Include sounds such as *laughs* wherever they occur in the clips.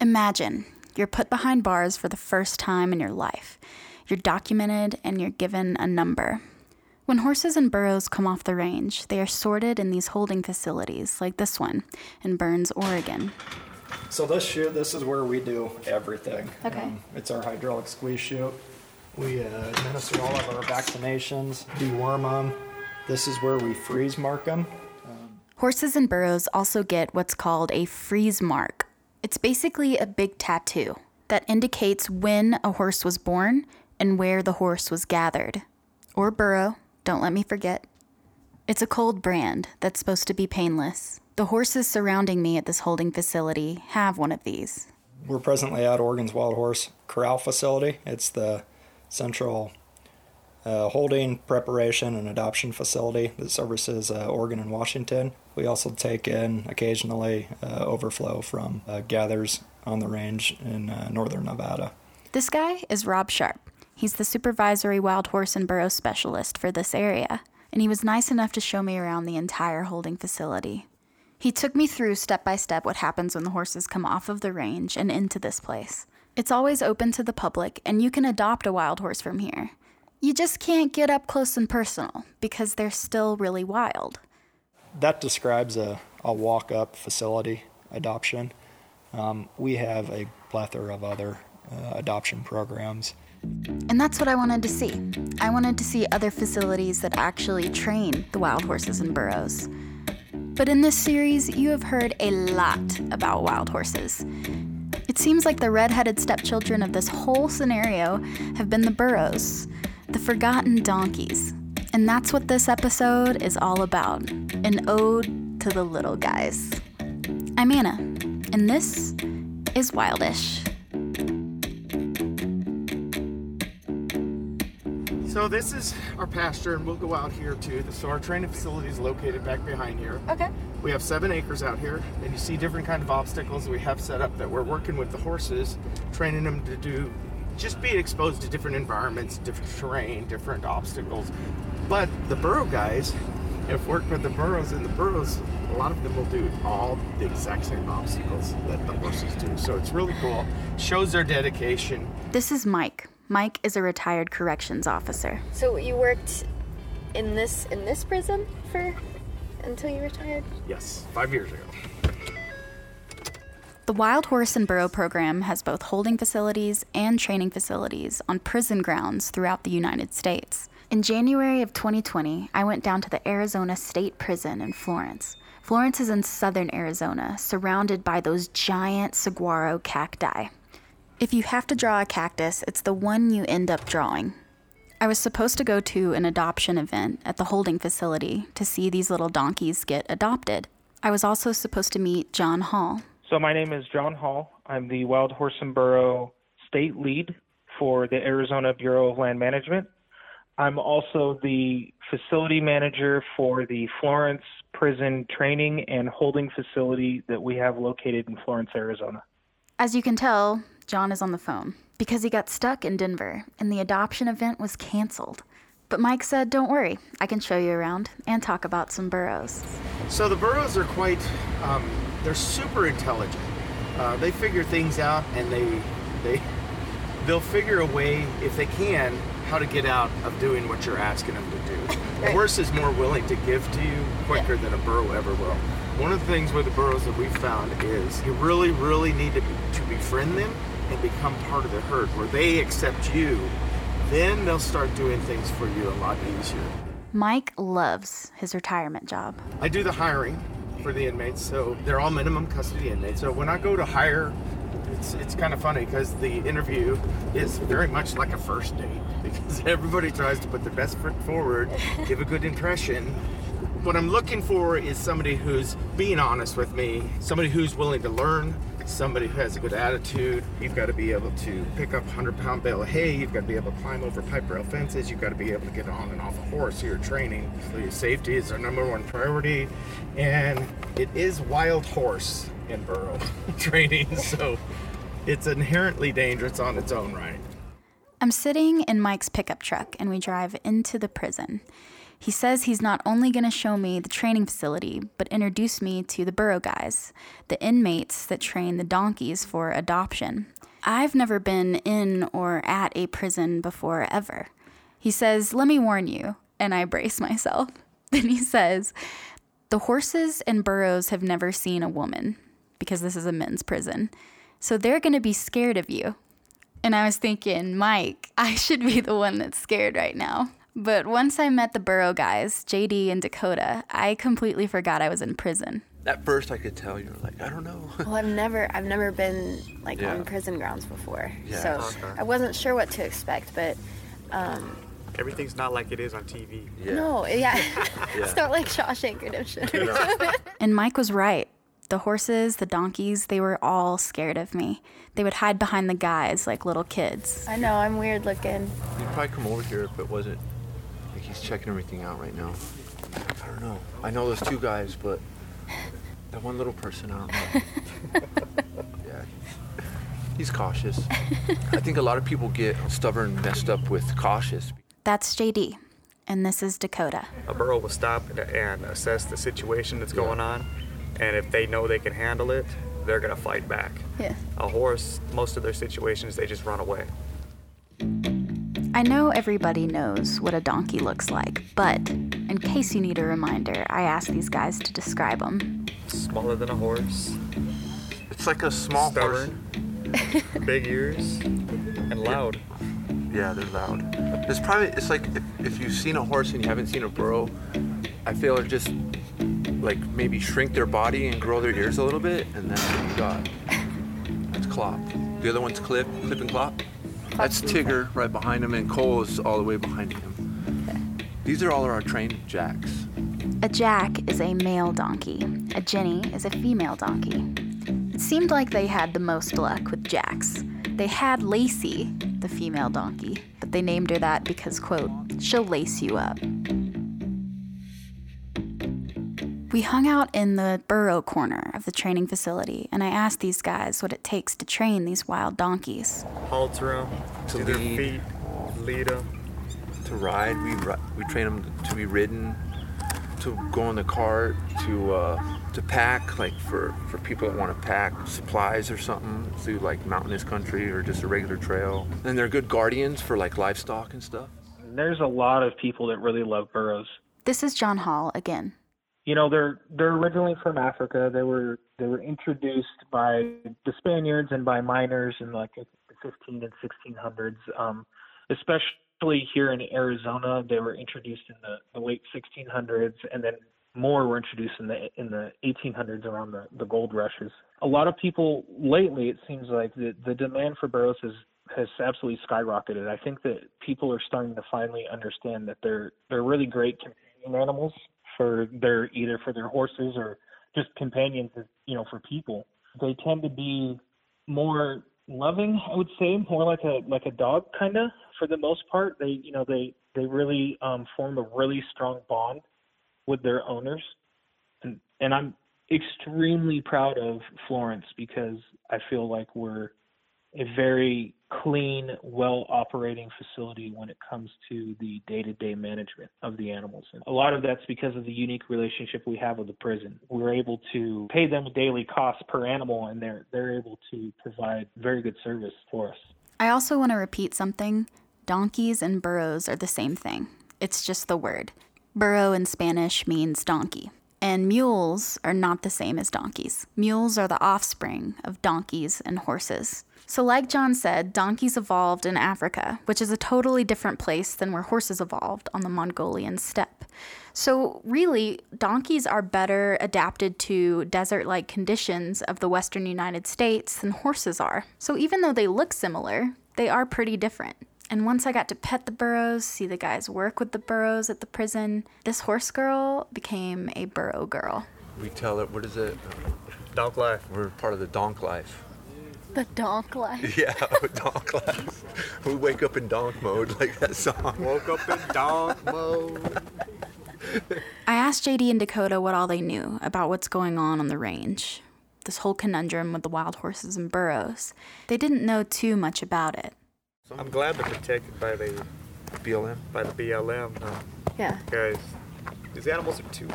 Imagine you're put behind bars for the first time in your life. You're documented and you're given a number. When horses and burros come off the range, they are sorted in these holding facilities like this one in Burns, Oregon. So this chute, this is where we do everything. Um, Okay. it's our hydraulic squeeze chute. We uh, administer all of our vaccinations, deworm them. This is where we freeze mark them. Horses and burros also get what's called a freeze mark. It's basically a big tattoo that indicates when a horse was born and where the horse was gathered. Or burro, don't let me forget. It's a cold brand that's supposed to be painless. The horses surrounding me at this holding facility have one of these. We're presently at Oregon's Wild Horse Corral Facility. It's the central uh, holding, preparation, and adoption facility that services uh, Oregon and Washington. We also take in occasionally uh, overflow from uh, gathers on the range in uh, northern Nevada. This guy is Rob Sharp. He's the supervisory wild horse and burro specialist for this area, and he was nice enough to show me around the entire holding facility. He took me through step by step what happens when the horses come off of the range and into this place. It's always open to the public, and you can adopt a wild horse from here. You just can't get up close and personal because they're still really wild. That describes a, a walk up facility adoption. Um, we have a plethora of other uh, adoption programs. And that's what I wanted to see. I wanted to see other facilities that actually train the wild horses and burros. But in this series, you have heard a lot about wild horses. It seems like the red-headed stepchildren of this whole scenario have been the burros, the forgotten donkeys. And that's what this episode is all about an ode to the little guys. I'm Anna, and this is Wildish. So this is our pasture, and we'll go out here too. So our training facility is located back behind here. Okay. We have seven acres out here, and you see different kind of obstacles we have set up that we're working with the horses, training them to do, just being exposed to different environments, different terrain, different obstacles. But the burro guys have worked with the burros, and the burros, a lot of them will do all the exact same obstacles that the horses do. So it's really cool. Shows their dedication. This is Mike. Mike is a retired corrections officer. So you worked in this in this prison for until you retired? Yes, five years ago. The Wild Horse and Burro program has both holding facilities and training facilities on prison grounds throughout the United States. In January of 2020, I went down to the Arizona State Prison in Florence. Florence is in southern Arizona, surrounded by those giant saguaro cacti. If you have to draw a cactus, it's the one you end up drawing. I was supposed to go to an adoption event at the holding facility to see these little donkeys get adopted. I was also supposed to meet John Hall, So my name is John Hall. I'm the Wild Horse and Burro State Lead for the Arizona Bureau of Land Management. I'm also the facility manager for the Florence Prison Training and Holding Facility that we have located in Florence, Arizona. As you can tell, John is on the phone because he got stuck in Denver and the adoption event was canceled. But Mike said, Don't worry, I can show you around and talk about some burros. So the burros are quite, um, they're super intelligent. Uh, they figure things out, and they, they, they'll figure a way if they can how to get out of doing what you're asking them to do. A horse is more willing to give to you quicker than a burro ever will. One of the things with the burros that we've found is you really, really need to, to befriend them and become part of the herd where they accept you. Then they'll start doing things for you a lot easier. Mike loves his retirement job. I do the hiring for the inmates, so they're all minimum custody inmates. So when I go to hire, it's it's kind of funny because the interview is very much like a first date *laughs* because everybody tries to put their best foot forward, give a good impression. What I'm looking for is somebody who's being honest with me, somebody who's willing to learn, somebody who has a good attitude. You've got to be able to pick up a 100 pound bale of hay. You've got to be able to climb over pipe rail fences. You've got to be able to get on and off a horse. You're training. So your safety is our number one priority. And it is wild horse in burro *laughs* training. So it's inherently dangerous on its own right. I'm sitting in Mike's pickup truck and we drive into the prison. He says he's not only going to show me the training facility, but introduce me to the burro guys, the inmates that train the donkeys for adoption. I've never been in or at a prison before, ever. He says, Let me warn you, and I brace myself. *laughs* Then he says, The horses and burros have never seen a woman, because this is a men's prison. So they're going to be scared of you. And I was thinking, Mike, I should be the one that's scared right now. But once I met the burro guys, JD and Dakota, I completely forgot I was in prison. At first, I could tell you were like, I don't know. *laughs* Well, I've never, I've never been like Yeah. on prison grounds before, Yeah. so Okay. I wasn't sure what to expect. But um, Everything's not like it is on TV. yeah. no, yeah, *laughs* Yeah. *laughs* it's not like Shawshank Redemption. And Mike was right. The horses, the donkeys, they were all scared of me. They would hide behind the guys like little kids. I know I'm weird looking. He'd probably come over here if it wasn't like he's checking everything out right now. I don't know. I know those two guys, but that one little person, I don't know. *laughs* yeah, he's cautious. I think a lot of people get stubborn, messed up with cautious. That's JD, and this is Dakota. A burro will stop and- and assess the situation that's going on, and if they know they can handle it, they're gonna fight back. Yeah. A horse, most of their situations, they just run away. I know everybody knows what a donkey looks like, but in case you need a reminder, I asked these guys to describe them. Smaller than a horse, It's like a small horse. *laughs* big ears, and loud. Yeah, they're loud. It's probably it's like if, if you've seen a horse and you haven't seen a burro, I feel it just like maybe shrink their body and grow their ears a little bit, and that's what you got. That's Clop. The other one's Clip, Clip and Clop. That's Tigger right behind him, and Cole is all the way behind him. These are all our trained jacks. A jack is a male donkey, a jenny is a female donkey. It seemed like they had the most luck with jacks. They had Lacey, the female donkey, but they named her that because, quote, she'll lace you up. We hung out in the burro corner of the training facility, and I asked these guys what it takes to train these wild donkeys. Halter them, To to their feet, lead them. To ride, we we train them to be ridden, to go on the cart, to uh, to pack, like for for people that want to pack supplies or something through like mountainous country or just a regular trail. And they're good guardians for like livestock and stuff. There's a lot of people that really love burros. This is John Hall again. You know, they're they're originally from Africa. They were they were introduced by the Spaniards and by miners in like the 15 and 1600s. Um, especially here in Arizona, they were introduced in the, the late 1600s, and then more were introduced in the in the 1800s around the, the gold rushes. A lot of people lately, it seems like the the demand for burros has has absolutely skyrocketed. I think that people are starting to finally understand that they're they're really great companion animals for their either for their horses or just companions, you know, for people. They tend to be more loving, I would say, more like a like a dog kind of for the most part. They you know they they really um, form a really strong bond with their owners, and and I'm extremely proud of Florence because I feel like we're a very clean, well operating facility when it comes to the day to day management of the animals. And a lot of that's because of the unique relationship we have with the prison. We're able to pay them daily cost per animal and they're they're able to provide very good service for us. I also want to repeat something. Donkeys and burros are the same thing. It's just the word. Burro in Spanish means donkey. And mules are not the same as donkeys. Mules are the offspring of donkeys and horses. So, like John said, donkeys evolved in Africa, which is a totally different place than where horses evolved on the Mongolian steppe. So, really, donkeys are better adapted to desert like conditions of the western United States than horses are. So, even though they look similar, they are pretty different. And once I got to pet the burros, see the guys work with the burros at the prison, this horse girl became a burro girl. We tell it what is it? Donk life. We're part of the donk life. The donk life. *laughs* Yeah, oh, donk life. We wake up in donk mode like that song. Woke up in dog mode. I asked JD and Dakota what all they knew about what's going on on the range. This whole conundrum with the wild horses and burros. They didn't know too much about it. I'm glad they're protected by the BLM. by the BLM. Yeah. Because these animals are too.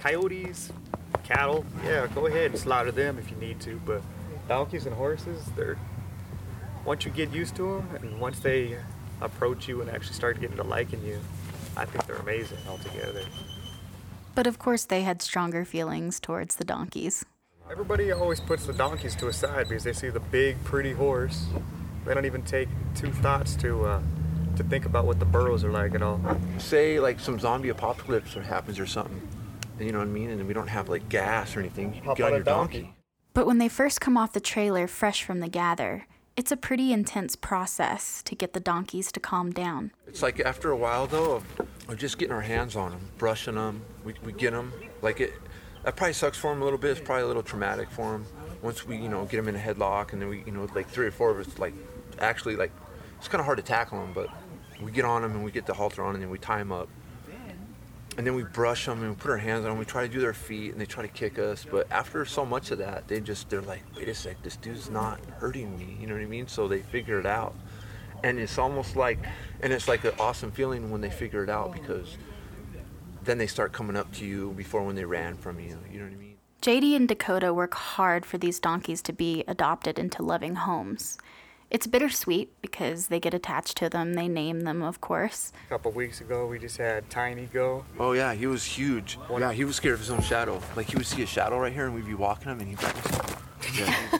Coyotes, cattle, yeah, go ahead and slaughter them if you need to. But donkeys and horses, they're. Once you get used to them, and once they approach you and actually start getting to liking you, I think they're amazing altogether. But of course, they had stronger feelings towards the donkeys. Everybody always puts the donkeys to a side because they see the big, pretty horse. They don't even take two thoughts to uh, to think about what the burros are like at all. Say like some zombie apocalypse or happens or something, and you know what I mean, and we don't have like gas or anything. You Hop get on on your donkey. donkey. But when they first come off the trailer fresh from the gather, it's a pretty intense process to get the donkeys to calm down. It's like after a while though of, of just getting our hands on them, brushing them, we, we get them. Like it, that probably sucks for them a little bit. It's probably a little traumatic for them. Once we, you know, get them in a headlock and then we, you know, like three or four of us, like actually like, it's kind of hard to tackle them, but we get on them and we get the halter on and then we tie them up. And then we brush them and we put our hands on them. We try to do their feet and they try to kick us. But after so much of that, they just, they're like, wait a sec, this dude's not hurting me. You know what I mean? So they figure it out and it's almost like and it's like an awesome feeling when they figure it out because then they start coming up to you before when they ran from you you know what i mean JD and Dakota work hard for these donkeys to be adopted into loving homes. It's bittersweet because they get attached to them, they name them, of course. A couple weeks ago, we just had Tiny go. oh yeah he was huge yeah he was scared of his own shadow like he would see a shadow right here and we'd be walking him and he'd be like, *laughs* yeah,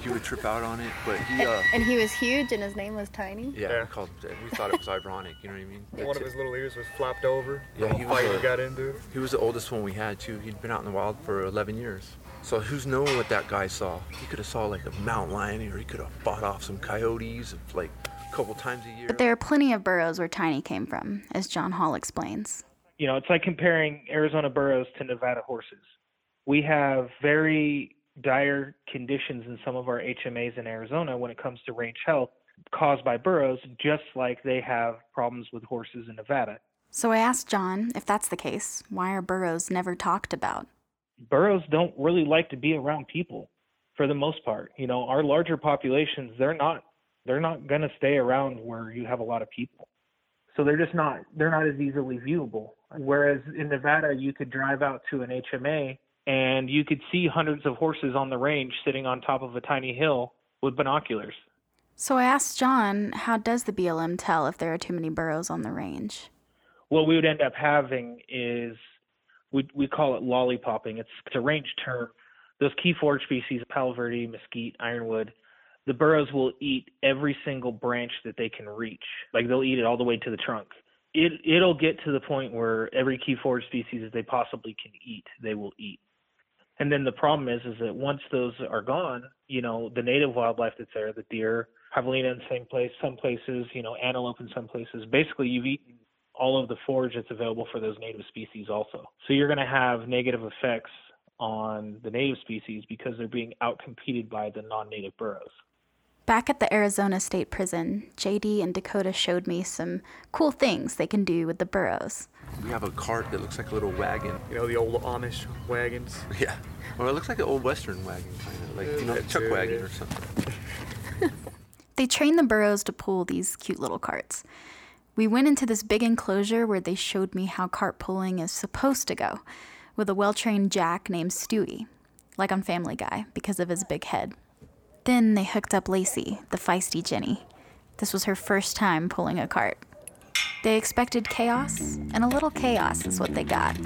he, he would trip out on it but he uh And he was huge and his name was Tiny. yeah, Yeah. We, called, we thought it was ironic you know what i mean One of his little ears was flopped over. Yeah, he whole was fight a- we got into. he was the oldest one we had too he'd been out in the wild for 11 years so who's knowing what that guy saw he could have saw like a mountain lion or he could have fought off some coyotes like a couple times a year But there are plenty of burros where Tiny came from, as John Hall explains. you know, it's like comparing Arizona burros to Nevada horses. We have very dire conditions in some of our HMAs in Arizona when it comes to range health caused by burros, just like they have problems with horses in Nevada. So I asked John if that's the case, why are burros never talked about? Burros don't really like to be around people for the most part. You know, our larger populations, they're not they're not going to stay around where you have a lot of people. So they're just not they're not as easily viewable. Whereas in Nevada, you could drive out to an HMA and you could see hundreds of horses on the range sitting on top of a tiny hill with binoculars. So I asked John, how does the BLM tell if there are too many burros on the range? what we would end up having is we we call it lollipopping. It's, it's a range term. Those key forage species, palo verde, mesquite, ironwood, the burros will eat every single branch that they can reach. Like they'll eat it all the way to the trunk. It it'll get to the point where every key forage species that they possibly can eat, they will eat. And then the problem is, is that once those are gone, you know, the native wildlife that's there, the deer, javelina in the same place, some places, you know, antelope in some places. Basically, you've eaten all of the forage that's available for those native species also. So you're going to have negative effects on the native species because they're being outcompeted by the non-native burros. Back at the Arizona State Prison, JD and Dakota showed me some cool things they can do with the burros. we have a cart that looks like a little wagon You know, the old Amish wagons. *laughs* yeah well it looks like an old western wagon kind of like you know a chuck it, wagon yeah. or something They train the burros to pull these cute little carts. We went into this big enclosure where they showed me how cart pulling is supposed to go, with a well trained jack named Stewie, like on Family Guy, because of his big head. Then they hooked up Lacey, the feisty Jenny. This was her first time pulling a cart. They expected chaos, and a little chaos is what they got.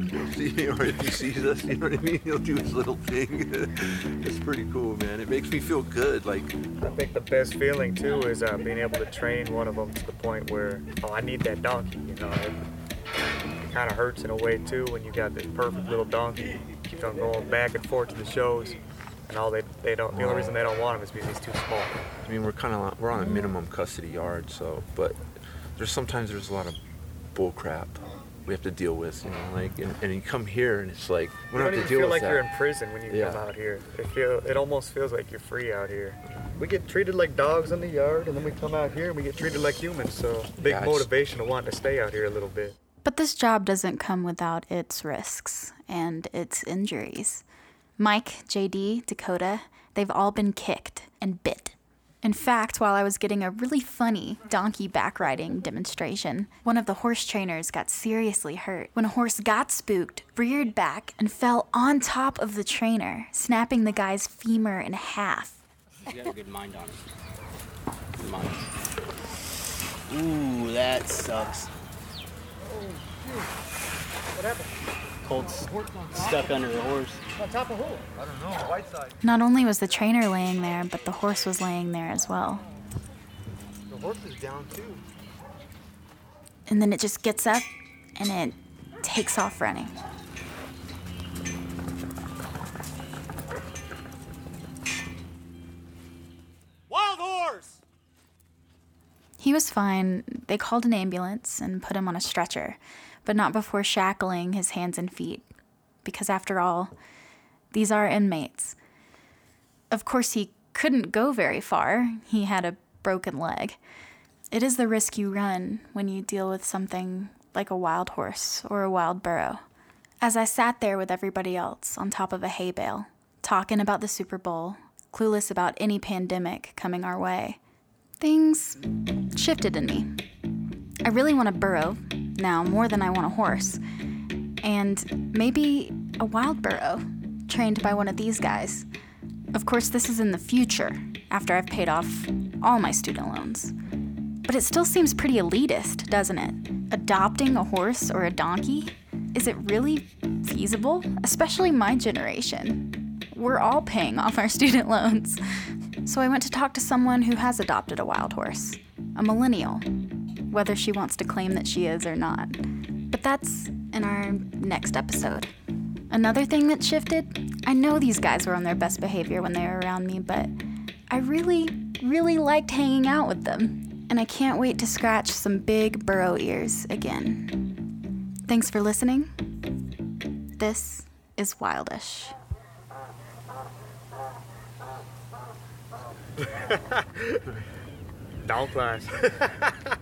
He'll see me, or if he sees us, you know what I mean? He'll do his little thing. *laughs* it's pretty cool, man. It makes me feel good. Like, I think the best feeling too is uh, being able to train one of them to the point where, oh, I need that donkey. You know, it, it kind of hurts in a way too when you got this perfect little donkey. Keeps on going back and forth to the shows, and all they they don't. The only reason they don't want him is because he's too small. I mean, we're kind of we're on a minimum custody yard, so but there's sometimes there's a lot of bull crap we have to deal with, you know, like and, and you come here and it's like we You don't don't have to deal feel with like you're in prison when you Yeah. come out here. It feel it almost feels like you're free out here. We get treated like dogs in the yard, and then we come out here and we get treated like humans. So big Yeah, it's- motivation to want to stay out here a little bit. But this job doesn't come without its risks and its injuries. Mike, JD, Dakota, they've all been kicked and bit. In fact, while I was getting a really funny donkey back riding demonstration, one of the horse trainers got seriously hurt when a horse got spooked, reared back, and fell on top of the trainer, snapping the guy's femur in half. You got a good mind on it. Good mind. Ooh, that sucks. Oh, what happened? Cold stuck under the horse. On top of who? I don't know. White side. Not only was the trainer laying there, but the horse was laying there as well. The horse is down too. And then it just gets up and it takes off running. Wild horse! He was fine. They called an ambulance and put him on a stretcher, but not before shackling his hands and feet. Because after all, these are inmates. Of course, he couldn't go very far. He had a broken leg. It is the risk you run when you deal with something like a wild horse or a wild burro. As I sat there with everybody else on top of a hay bale, talking about the Super Bowl, clueless about any pandemic coming our way, things shifted in me. I really want a burro now more than I want a horse. And maybe a wild burro trained by one of these guys. Of course, this is in the future, after I've paid off all my student loans. But it still seems pretty elitist, doesn't it? Adopting a horse or a donkey? Is it really feasible? Especially my generation. We're all paying off our *laughs* student loans. So I went to talk to someone who has adopted a wild horse, a millennial, whether she wants to claim that she is or not. But that's in our next episode. Another thing that shifted I know these guys were on their best behavior when they were around me, but I really, really liked hanging out with them. And I can't wait to scratch some big burro ears again. Thanks for listening. This is Wildish. *laughs* Down class. *laughs*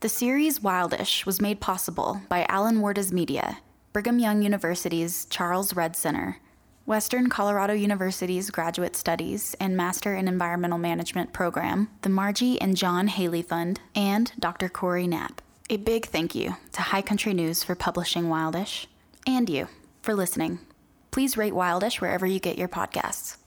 The series Wildish was made possible by Alan Warda's Media, Brigham Young University's Charles Redd Center, Western Colorado University's Graduate Studies and Master in Environmental Management program, the Margie and John Haley Fund, and Dr. Corey Knapp. A big thank you to High Country News for publishing Wildish, and you for listening. Please rate Wildish wherever you get your podcasts.